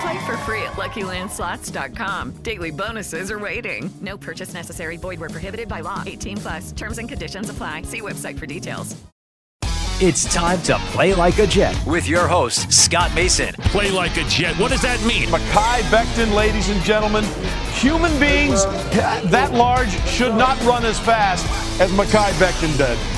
Play for free at LuckyLandSlots.com. Daily bonuses are waiting. No purchase necessary. Void where prohibited by law. 18 plus. Terms and conditions apply. See website for details. It's time to play like a Jet with your host, Scott Mason. Play like a Jet. What does that mean? Mekhi Becton, ladies and gentlemen. Human beings that large should not run as fast as Mekhi Becton did.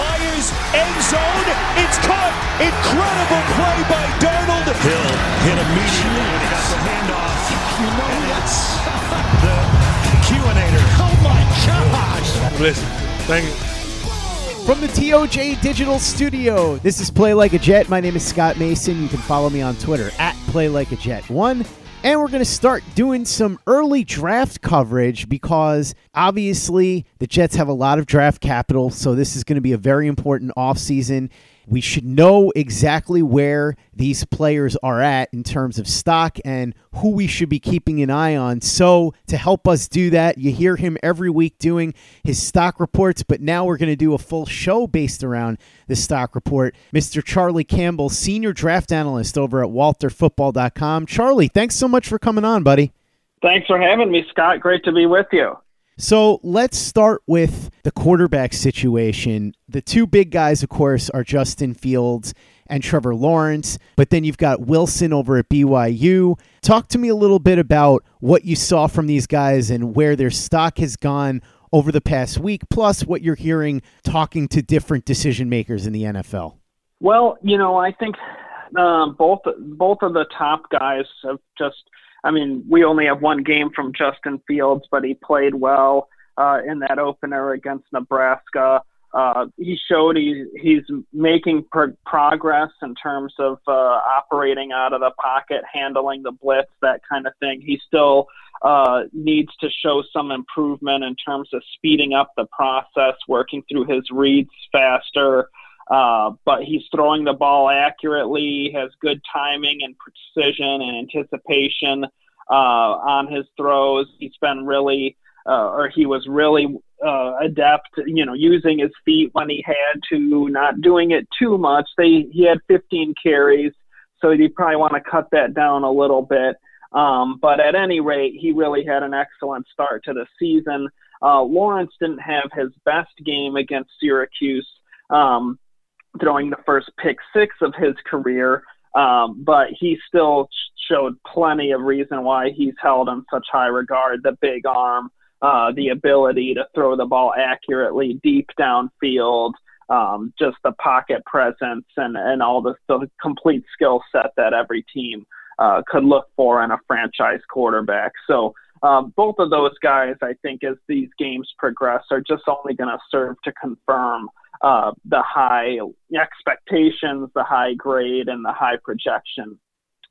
Fires end zone. It's caught. Incredible play by Darnold. Hill hit immediately when he got the handoff. You know that's the Q-inator. Oh my gosh! Listen, thank you. From the TOJ Digital Studio, this is Play Like a Jet. My name is Scott Mason. You can follow me on Twitter at Play Like a Jet One. And we're going to start doing some early draft coverage because obviously the Jets have a lot of draft capital. So this is going to be a very important offseason. We should know exactly where these players are at in terms of stock and who we should be keeping an eye on. So, to help us do that, you hear him every week doing his stock reports, but now we're going to do a full show based around the stock report. Mr. Charlie Campbell, senior draft analyst over at walterfootball.com. Charlie, thanks so much for coming on, buddy. Thanks for having me, Scott. Great to be with you. So let's start with the quarterback situation. The two big guys, of course, are Justin Fields and Trevor Lawrence, but then you've got Wilson over at BYU. Talk to me a little bit about what you saw from these guys and where their stock has gone over the past week, plus what you're hearing talking to different decision makers in the NFL. Well, you know, I think um, both both of the top guys have just I mean, we only have one game from Justin Fields, but he played well uh, in that opener against Nebraska. Uh, he showed he, he's making pro- progress in terms of uh, operating out of the pocket, handling the blitz, that kind of thing. He still uh, needs to show some improvement in terms of speeding up the process, working through his reads faster. Uh, but he's throwing the ball accurately, has good timing and precision and anticipation uh, on his throws. He's been really, uh, or he was really uh, adept, you know, using his feet when he had to, not doing it too much. They he had 15 carries, so you probably want to cut that down a little bit. Um, but at any rate, he really had an excellent start to the season. Uh, Lawrence didn't have his best game against Syracuse. Um, throwing the first pick six of his career, um, but he still showed plenty of reason why he's held in such high regard. The big arm, uh, the ability to throw the ball accurately deep downfield, um, just the pocket presence, and and all the, the complete skill set that every team uh, could look for in a franchise quarterback. So. Um, both of those guys, I think, as these games progress, are just only going to serve to confirm uh, the high expectations, the high grade, and the high projection.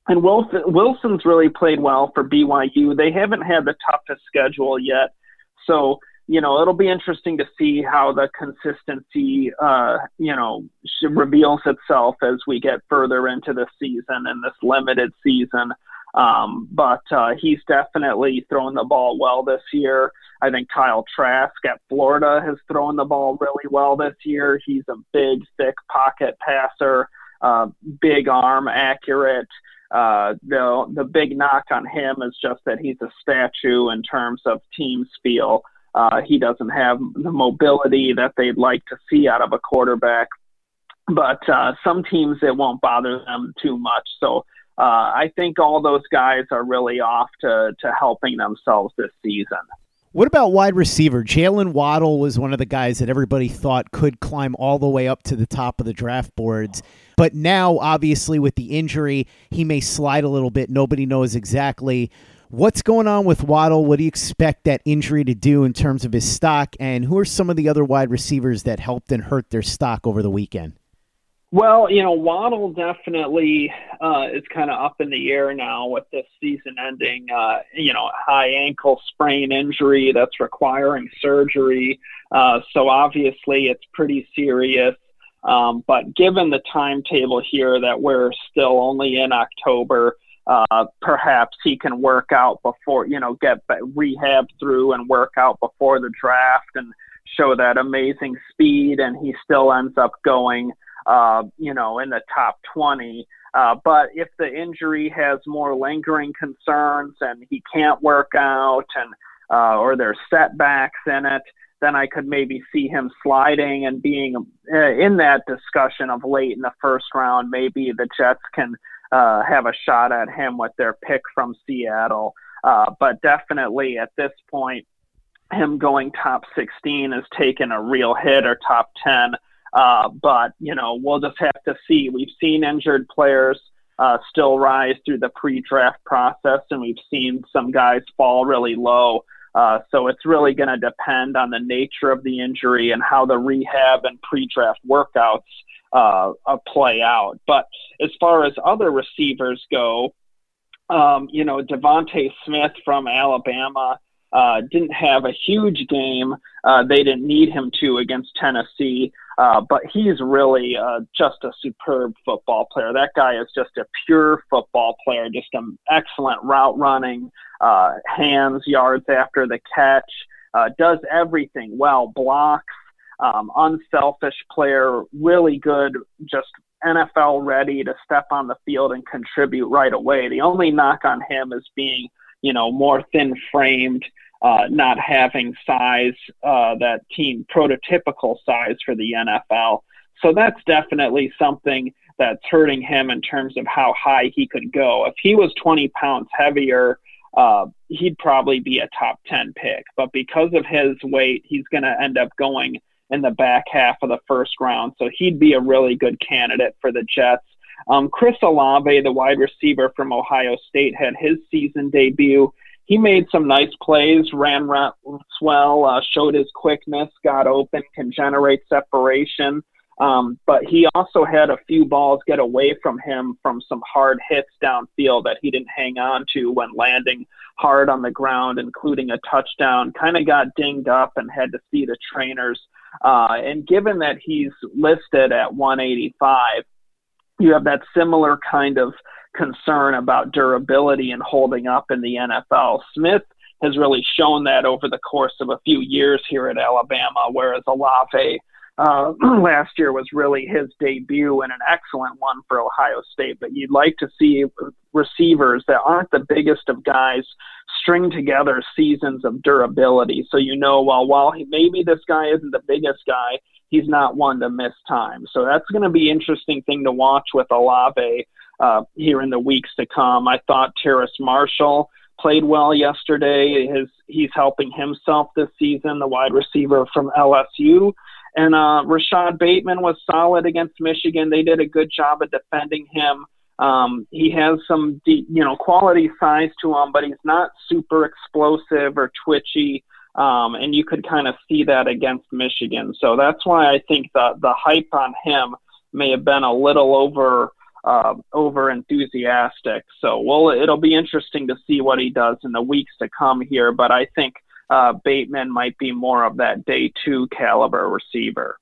And Wilson, Wilson's really played well for BYU. They haven't had the toughest schedule yet, so you know it'll be interesting to see how the consistency, uh, you know, reveals itself as we get further into the season and this limited season. Um, but uh, he's definitely thrown the ball well this year. I think Kyle Trask at Florida has thrown the ball really well this year. He's a big, thick pocket passer, uh, big arm, accurate. Uh, the the big knock on him is just that he's a statue in terms of team feel. Uh, he doesn't have the mobility that they'd like to see out of a quarterback. But uh, some teams it won't bother them too much. So uh, I think all those guys are really off to to helping themselves this season. What about wide receiver? Jaylen Waddle was one of the guys that everybody thought could climb all the way up to the top of the draft boards. But now, obviously, with the injury, he may slide a little bit. Nobody knows exactly. What's going on with Waddle? What do you expect that injury to do in terms of his stock? And who are some of the other wide receivers that helped and hurt their stock over the weekend? Well, you know, Waddle definitely uh, is kind of up in the air now with this season ending. Uh, you know, high ankle sprain injury that's requiring surgery. Uh, so obviously, it's pretty serious. Um, but given the timetable here that we're still only in October, uh, perhaps he can work out before, you know, get rehab through and work out before the draft and show that amazing speed, and he still ends up going uh, you know, in the top 20. Uh, but if the injury has more lingering concerns and he can't work out and uh, or there's setbacks in it, then I could maybe see him sliding and being uh, in that discussion of late in the first round. Maybe the Jets can uh, have a shot at him with their pick from Seattle. Uh, but definitely at this point, him going top 16 has taken a real hit or top 10. Uh, but you know, we'll just have to see. We've seen injured players uh, still rise through the pre-draft process, and we've seen some guys fall really low. Uh, so it's really going to depend on the nature of the injury and how the rehab and pre-draft workouts uh, uh, play out. But as far as other receivers go, um, you know, DeVonta Smith from Alabama uh, didn't have a huge game. Uh, they didn't need him to against Tennessee, uh, but he's really uh, just a superb football player. That guy is just a pure football player, just an excellent route running, uh, hands, yards after the catch, uh, does everything well, blocks, um, unselfish player, really good, just NFL ready to step on the field and contribute right away. The only knock on him is being you know, more thin framed, uh, not having size uh, that team prototypical size for the NFL. So that's definitely something that's hurting him in terms of how high he could go. If he was 20 pounds heavier, uh, he'd probably be a top 10 pick. But because of his weight, he's going to end up going in the back half of the first round. So he'd be a really good candidate for the Jets. Um, Chris Olave, the wide receiver from Ohio State, had his season debut. He made some nice plays, ran well, uh, showed his quickness, got open, can generate separation. Um, but he also had a few balls get away from him from some hard hits downfield that he didn't hang on to when landing hard on the ground, including a touchdown. Kind of got dinged up and had to see the trainers. Uh, and given that he's listed at 185, you have that similar kind of concern about durability and holding up in the NFL. Smith has really shown that over the course of a few years here at Alabama, whereas Olave uh, last year was really his debut and an excellent one for Ohio State. But you'd like to see receivers that aren't the biggest of guys string together seasons of durability. So you know, well, while he, maybe this guy isn't the biggest guy, he's not one to miss time. So that's going to be interesting thing to watch with Olave uh, here in the weeks to come. I thought Terrace Marshall played well yesterday. His he's helping himself this season, the wide receiver from LSU. And uh, Rashod Bateman was solid against Michigan. They did a good job of defending him. Um, he has some, deep, you know, quality size to him, but he's not super explosive or twitchy. Um, and you could kind of see that against Michigan. So that's why I think the the hype on him may have been a little over uh, over enthusiastic. So well, it'll be interesting to see what he does in the weeks to come here. But I think uh, Bateman might be more of that day two caliber receiver.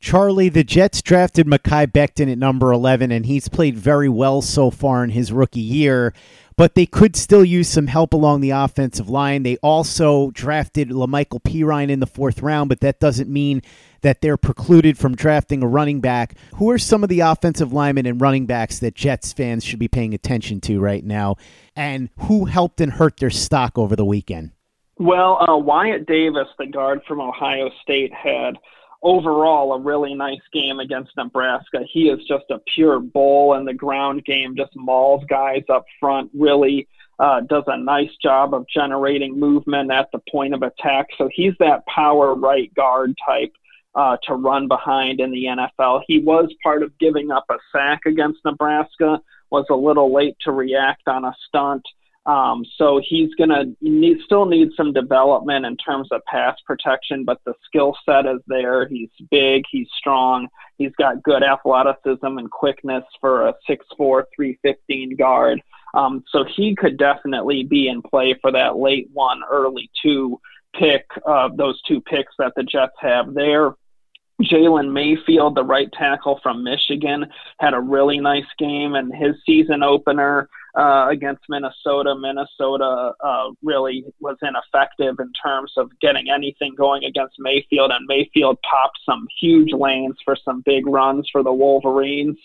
Charlie, the Jets drafted Mekhi Becton at number 11, and he's played very well so far in his rookie year, but they could still use some help along the offensive line. They also drafted La'Mical Perine in the fourth round, but that doesn't mean that they're precluded from drafting a running back. Who are some of the offensive linemen and running backs that Jets fans should be paying attention to right now? And who helped and hurt their stock over the weekend? Well, uh, Wyatt Davis, the guard from Ohio State, had overall a really nice game against Nebraska. He is just a pure bull in the ground game, just mauls guys up front, really uh, does a nice job of generating movement at the point of attack. So he's that power right guard type. Uh, to run behind in the NFL. He was part of giving up a sack against Nebraska, was a little late to react on a stunt. Um, so he's going to need, still need some development in terms of pass protection, but the skill set is there. He's big, he's strong, he's got good athleticism and quickness for a 6'4, 315 guard. Um, so he could definitely be in play for that late one, early two pick, uh, those two picks that the Jets have there. Jalen Mayfield, the right tackle from Michigan, had a really nice game in his season opener uh, against Minnesota. Minnesota uh, really was ineffective in terms of getting anything going against Mayfield, and Mayfield popped some huge lanes for some big runs for the Wolverines.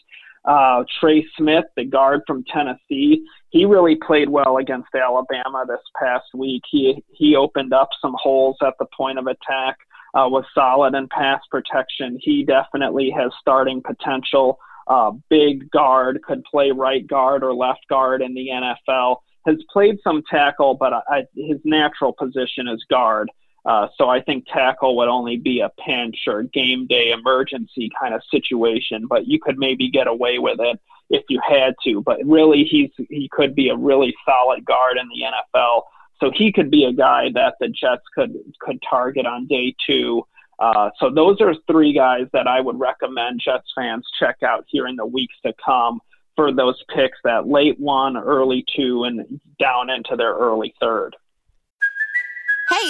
Uh, Trey Smith, the guard from Tennessee, he really played well against Alabama this past week. He he opened up some holes at the point of attack uh, was solid in pass protection. He definitely has starting potential. Uh, big guard, could play right guard or left guard in the NFL. Has played some tackle, but I, his natural position is guard. Uh, so I think tackle would only be a pinch or game day emergency kind of situation, but you could maybe get away with it if you had to. But really, he's he could be a really solid guard in the NFL. So he could be a guy that the Jets could could target on day two. Uh, so those are three guys that I would recommend Jets fans check out here in the weeks to come for those picks that late one, early two, and down into their early third.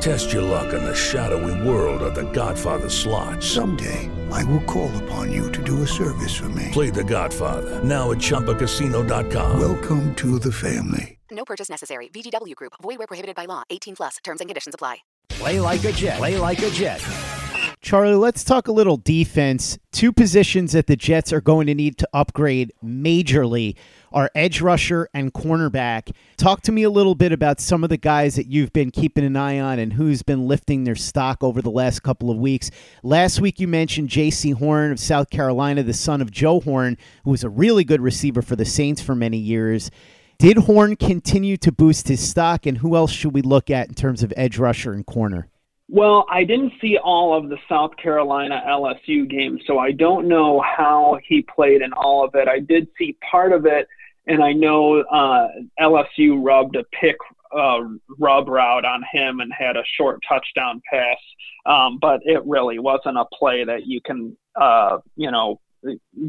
Test your luck in the shadowy world of The Godfather slot. Someday, I will call upon you to do a service for me. Play The Godfather now at ChumbaCasino.com. Welcome to the family. No purchase necessary. VGW Group. Void where prohibited by law. 18 plus. Terms and conditions apply. Play like a Jet. Play like a Jet. Charlie, let's talk a little defense. Two positions that the Jets are going to need to upgrade majorly are edge rusher and cornerback. Talk to me a little bit about some of the guys that you've been keeping an eye on and who's been lifting their stock over the last couple of weeks. Last week you mentioned Jaycee Horn of South Carolina, the son of Joe Horn, who was a really good receiver for the Saints for many years. Did Horn continue to boost his stock, and who else should we look at in terms of edge rusher and corner? Well, I didn't see all of the South Carolina LSU game, so I don't know how he played in all of it. I did see part of it, and I know uh, LSU rubbed a pick uh, rub route on him and had a short touchdown pass, um, but it really wasn't a play that you can, uh, you know,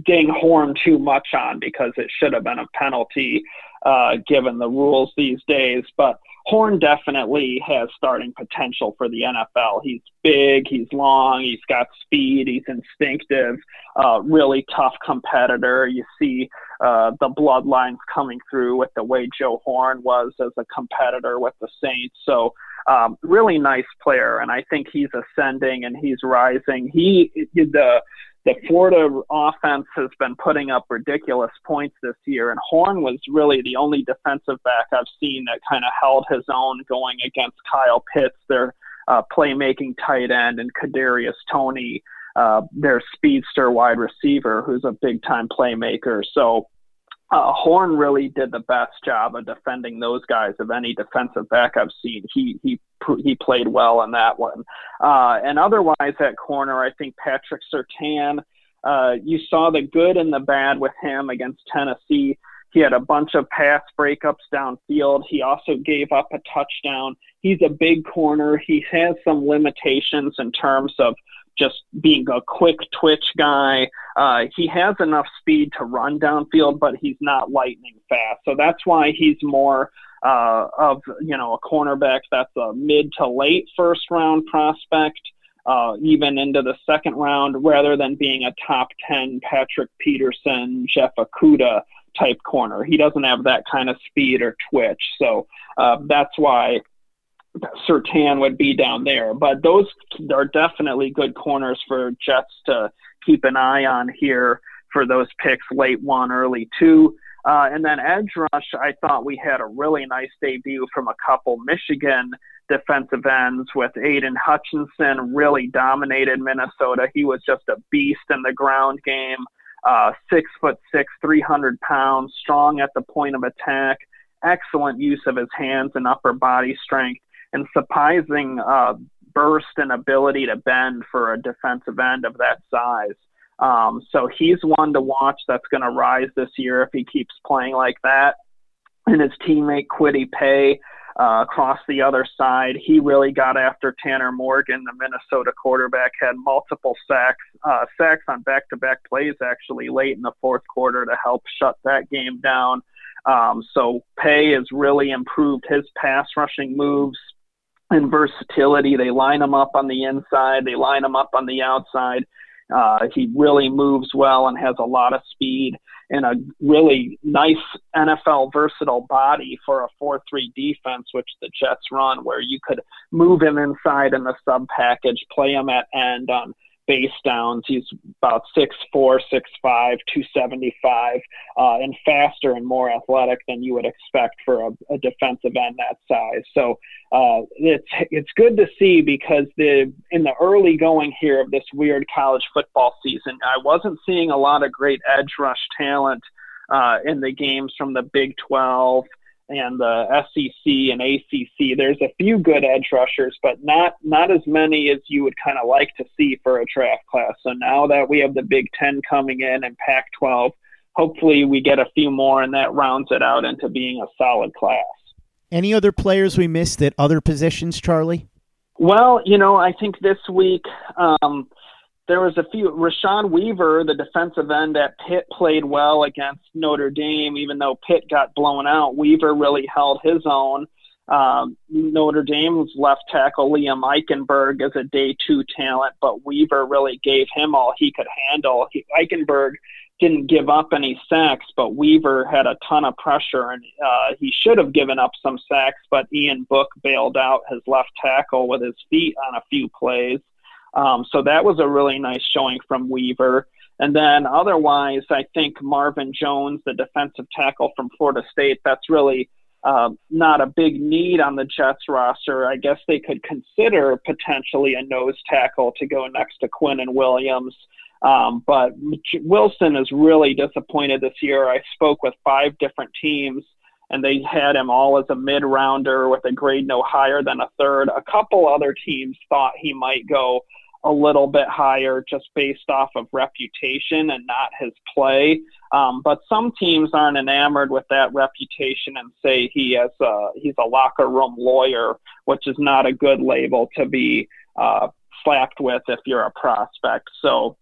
ding horn too much on because it should have been a penalty uh, given the rules these days. But Horn definitely has starting potential for the NFL. He's big, he's long, he's got speed, he's instinctive, uh, really tough competitor. You see uh, the bloodlines coming through with the way Joe Horn was as a competitor with the Saints. So, um, really nice player, and I think he's ascending and he's rising. He the the Florida offense has been putting up ridiculous points this year, and Horn was really the only defensive back I've seen that kind of held his own going against Kyle Pitts, their uh, playmaking tight end, and Kadarius Toney, uh, their speedster wide receiver, who's a big time playmaker. So uh, Horn really did the best job of defending those guys of any defensive back I've seen. He he he played well in that one. Uh, and otherwise, at corner, I think Patrick Surtain. Uh, you saw the good and the bad with him against Tennessee. He had a bunch of pass breakups downfield. He also gave up a touchdown. He's a big corner. He has some limitations in terms of just being a quick twitch guy. Uh, he has enough speed to run downfield, but he's not lightning fast. So that's why he's more uh, of you know a cornerback that's a mid to late first round prospect, uh, even into the second round, rather than being a top ten Patrick Peterson, Jeff Okudah type corner. He doesn't have that kind of speed or twitch. So uh, that's why Surtain would be down there. But those are definitely good corners for Jets to keep an eye on here for those picks late one, early two. Uh, and then edge rush, I thought we had a really nice debut from a couple Michigan defensive ends with Aidan Hutchinson, really dominated Minnesota. He was just a beast in the ground game. Uh, six foot six, 300 pounds, strong at the point of attack, excellent use of his hands and upper body strength and surprising uh, burst and ability to bend for a defensive end of that size. Um, so he's one to watch that's going to rise this year if he keeps playing like that. And his teammate Kwity Paye uh, across the other side, he really got after Tanner Morgan, the Minnesota quarterback, had multiple sacks, uh, sacks on back-to-back plays actually late in the fourth quarter to help shut that game down. Um, so Paye has really improved his pass rushing moves, and versatility. They line him up on the inside, they line him up on the outside. Uh, he really moves well and has a lot of speed and a really nice NFL versatile body for a 4 3 defense, which the Jets run, where you could move him inside in the sub package, play him at end on base downs. He's about 6'4, 6'5, 275, uh, and faster and more athletic than you would expect for a, a defensive end that size. So uh, it's it's good to see because the in the early going here of this weird college football season, I wasn't seeing a lot of great edge rush talent uh, in the games from the Big 12 and the SEC and ACC. There's a few good edge rushers, but not not as many as you would kind of like to see for a draft class. So now that we have the Big Ten coming in and Pac-12, hopefully we get a few more, and that rounds it out into being a solid class. Any other players we missed at other positions, Charlie? Well, you know, I think this week. Um, there was a few. Rashawn Weaver, the defensive end at Pitt, played well against Notre Dame, even though Pitt got blown out. Weaver really held his own. Um, Notre Dame's left tackle Liam Eichenberg is a day two talent, but Weaver really gave him all he could handle. He, Eichenberg didn't give up any sacks, but Weaver had a ton of pressure, and uh, he should have given up some sacks, but Ian Book bailed out his left tackle with his feet on a few plays. Um, so that was a really nice showing from Weaver. And then otherwise, I think Marvin Jones, the defensive tackle from Florida State, that's really uh, not a big need on the Jets roster. I guess they could consider potentially a nose tackle to go next to Quinnen Williams. Um, but Wilson is really disappointed this year. I spoke with five different teams, and they had him all as a mid rounder with a grade no higher than a third. A couple other teams thought he might go a little bit higher just based off of reputation and not his play. Um, but some teams aren't enamored with that reputation and say he has a, he's a locker room lawyer, which is not a good label to be uh, slapped with if you're a prospect. So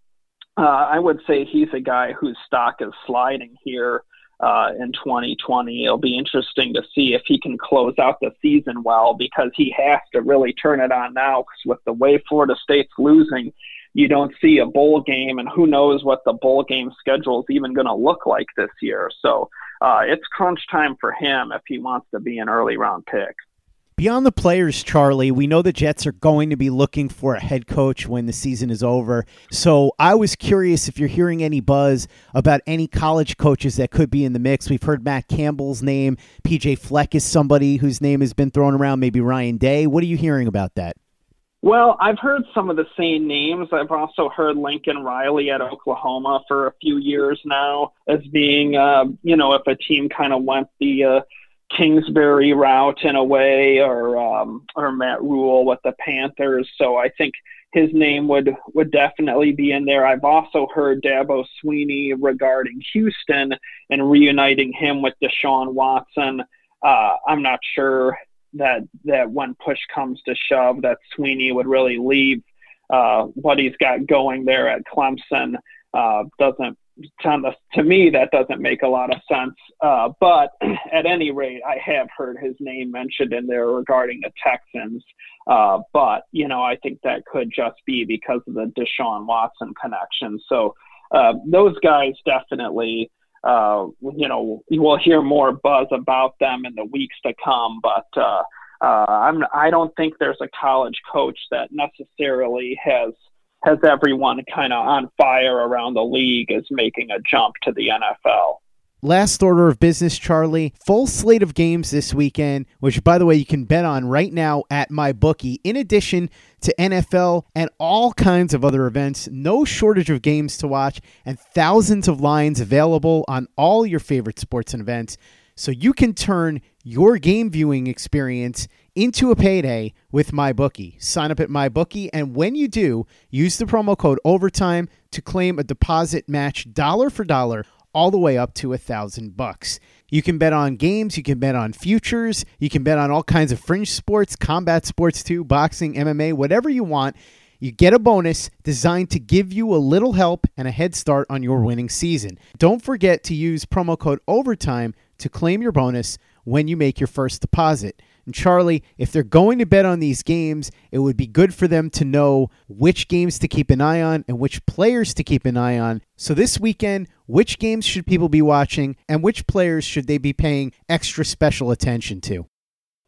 uh, I would say he's a guy whose stock is sliding here uh, in 2020. It'll be interesting to see if he can close out the season well because he has to really turn it on now. Because with the way Florida State's losing, you don't see a bowl game, and who knows what the bowl game schedule is even going to look like this year. So uh, it's crunch time for him if he wants to be an early round pick. Beyond the players, Charlie, we know the Jets are going to be looking for a head coach when the season is over. So I was curious if you're hearing any buzz about any college coaches that could be in the mix. We've heard Matt Campbell's name. PJ Fleck is somebody whose name has been thrown around, maybe Ryan Day. What are you hearing about that? Well, I've heard some of the same names. I've also heard Lincoln Riley at Oklahoma for a few years now as being, uh, you know, if a team kind of went the uh, Kingsbury route in a way, or um, or Matt Rhule with the Panthers. So I think his name would would definitely be in there. I've also heard Dabo Swinney regarding Houston and reuniting him with Deshaun Watson. Uh, I'm not sure that that when push comes to shove, that Swinney would really leave uh, what he's got going there at Clemson. Uh, doesn't to, to me, that doesn't make a lot of sense. Uh, but at any rate, I have heard his name mentioned in there regarding the Texans. Uh, but, you know, I think that could just be because of the Deshaun Watson connection. So uh, those guys definitely, uh, you know, we'll hear more buzz about them in the weeks to come. But uh, uh, I'm, I don't think there's a college coach that necessarily has – has everyone kind of on fire around the league is making a jump to the NFL. Last order of business, Charlie. Full slate of games this weekend, which, by the way, you can bet on right now at MyBookie. In addition to NFL and all kinds of other events, no shortage of games to watch, and thousands of lines available on all your favorite sports and events. So you can turn your game viewing experience into a payday with MyBookie. Sign up at MyBookie, and when you do, use the promo code OVERTIME to claim a deposit match dollar for dollar all the way up to a thousand bucks. You can bet on games, you can bet on futures, you can bet on all kinds of fringe sports, combat sports too, boxing, MMA, whatever you want. You get a bonus designed to give you a little help and a head start on your winning season. Don't forget to use promo code OVERTIME to claim your bonus when you make your first deposit. And Charlie, if they're going to bet on these games, it would be good for them to know which games to keep an eye on and which players to keep an eye on. So this weekend, which games should people be watching and which players should they be paying extra special attention to?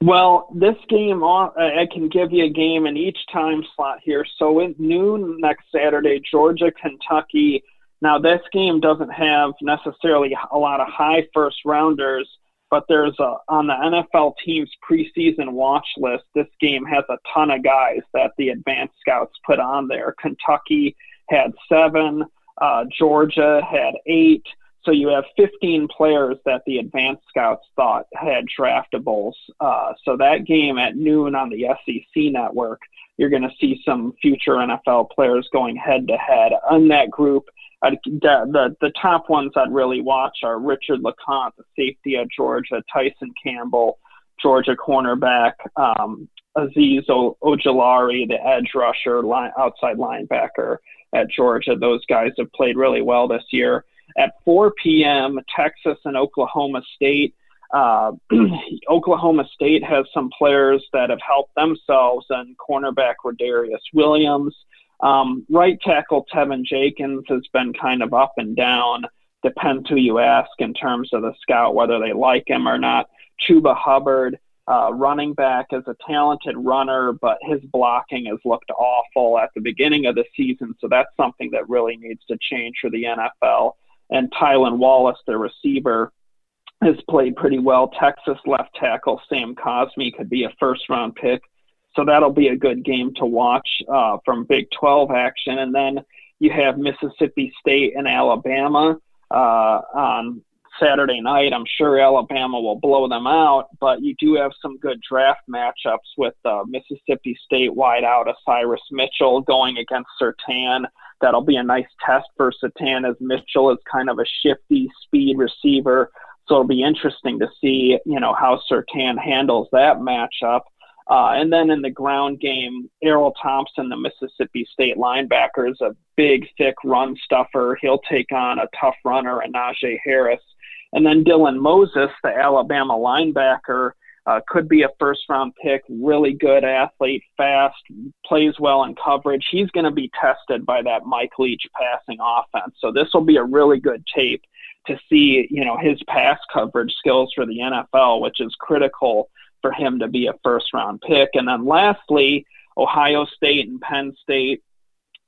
Well, this game, uh, I can give you a game in each time slot here. So at noon next Saturday, Georgia, Kentucky. Now, this game doesn't have necessarily a lot of high first rounders but there's a on the NFL team's preseason watch list. This game has a ton of guys that the advanced scouts put on there. Kentucky had seven, uh, Georgia had eight. So you have 15 players that the advanced scouts thought had draftables. Uh, so that game at noon on the SEC network, you're going to see some future NFL players going head to head. On that group, I'd, the the top ones I'd really watch are Richard LeCounte, the safety at Georgia, Tyson Campbell, Georgia cornerback, um, Azeez o- Ojulari, the edge rusher, line, outside linebacker at Georgia. Those guys have played really well this year. At 4 p.m., Texas and Oklahoma State. Uh, Oklahoma State has some players that have helped themselves, and cornerback Rodarius Williams um, right tackle Teven Jenkins has been kind of up and down. Depends who you ask in terms of the scout, whether they like him or not. Chuba Hubbard uh, running back is a talented runner, but his blocking has looked awful at the beginning of the season. So that's something that really needs to change for the NFL. And Tylan Wallace, the receiver, has played pretty well. Texas left tackle Sam Cosmi could be a first round pick. So that'll be a good game to watch uh, from Big 12 action. And then you have Mississippi State and Alabama uh, on Saturday night. I'm sure Alabama will blow them out, but you do have some good draft matchups with uh, Mississippi State wideout Osirus Mitchell going against Surtain. That'll be a nice test for Surtain as Mitchell is kind of a shifty speed receiver. So it'll be interesting to see, you know, how Surtain handles that matchup. Uh, and then in the ground game, Erroll Thompson, the Mississippi State linebacker, is a big, thick run stuffer. He'll take on a tough runner, and Najee Harris. And then Dylan Moses, the Alabama linebacker, uh, could be a first round pick, really good athlete, fast, plays well in coverage. He's going to be tested by that Mike Leach passing offense. So this will be a really good tape to see, you know, his pass coverage skills for the NFL, which is critical for him to be a first round pick. And then lastly, Ohio State and Penn State.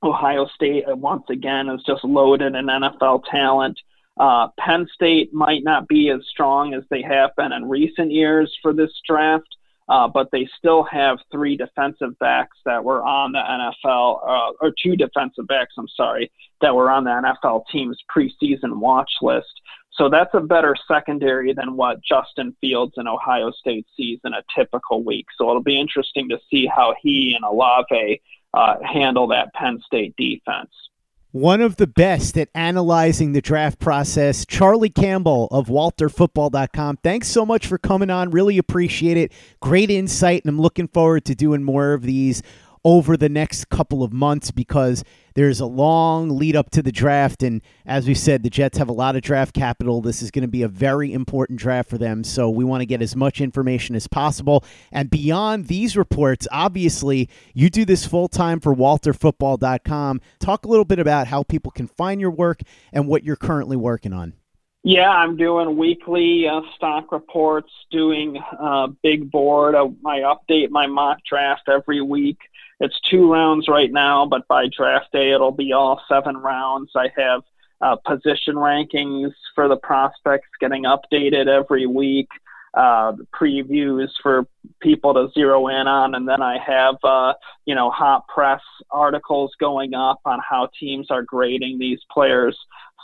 Ohio State, uh, once again, is just loaded in NFL talent. Uh, Penn State might not be as strong as they have been in recent years for this draft, uh, but they still have three defensive backs that were on the NFL, uh, or two defensive backs, I'm sorry, that were on the NFL team's preseason watch list. So that's a better secondary than what Justin Fields and Ohio State sees in a typical week. So it'll be interesting to see how he and Olave uh, handle that Penn State defense. One of the best at analyzing the draft process, Charlie Campbell of WalterFootball.com. Thanks so much for coming on. Really appreciate it. Great insight, and I'm looking forward to doing more of these over the next couple of months because there's a long lead up to the draft. And as we said, the Jets have a lot of draft capital. This is going to be a very important draft for them. So we want to get as much information as possible. And beyond these reports, obviously, you do this full time for WalterFootball.com. Talk a little bit about how people can find your work and what you're currently working on. Yeah, I'm doing weekly uh, stock reports, doing uh, big board. Uh, I update my mock draft every week. It's two rounds right now, but by draft day, it'll be all seven rounds. I have uh, position rankings for the prospects getting updated every week, uh, previews for people to zero in on, and then I have, uh, you know, hot press articles going up on how teams are grading these players.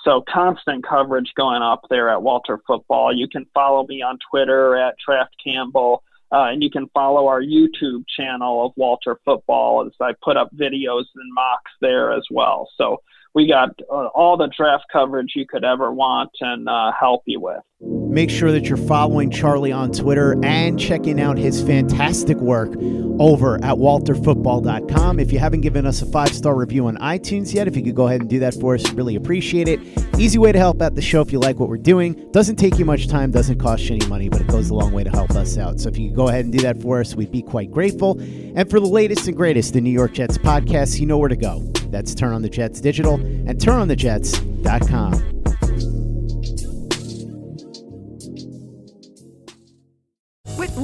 So constant coverage going up there at Walter Football. You can follow me on Twitter at Draft Campbell. Uh, and you can follow our YouTube channel of Walter Football as I put up videos and mocks there as well. So we got uh, all the draft coverage you could ever want and uh, help you with. Make sure that you're following Charlie on Twitter and checking out his fantastic work over at walterfootball.com. If you haven't given us a five star review on iTunes yet, if you could go ahead and do that for us, we'd really appreciate it. Easy way to help out the show if you like what we're doing. Doesn't take you much time, doesn't cost you any money, but it goes a long way to help us out. So if you could go ahead and do that for us, we'd be quite grateful. And for the latest and greatest in New York Jets podcasts, you know where to go. That's Turn on the Jets Digital and turnonthejets.com.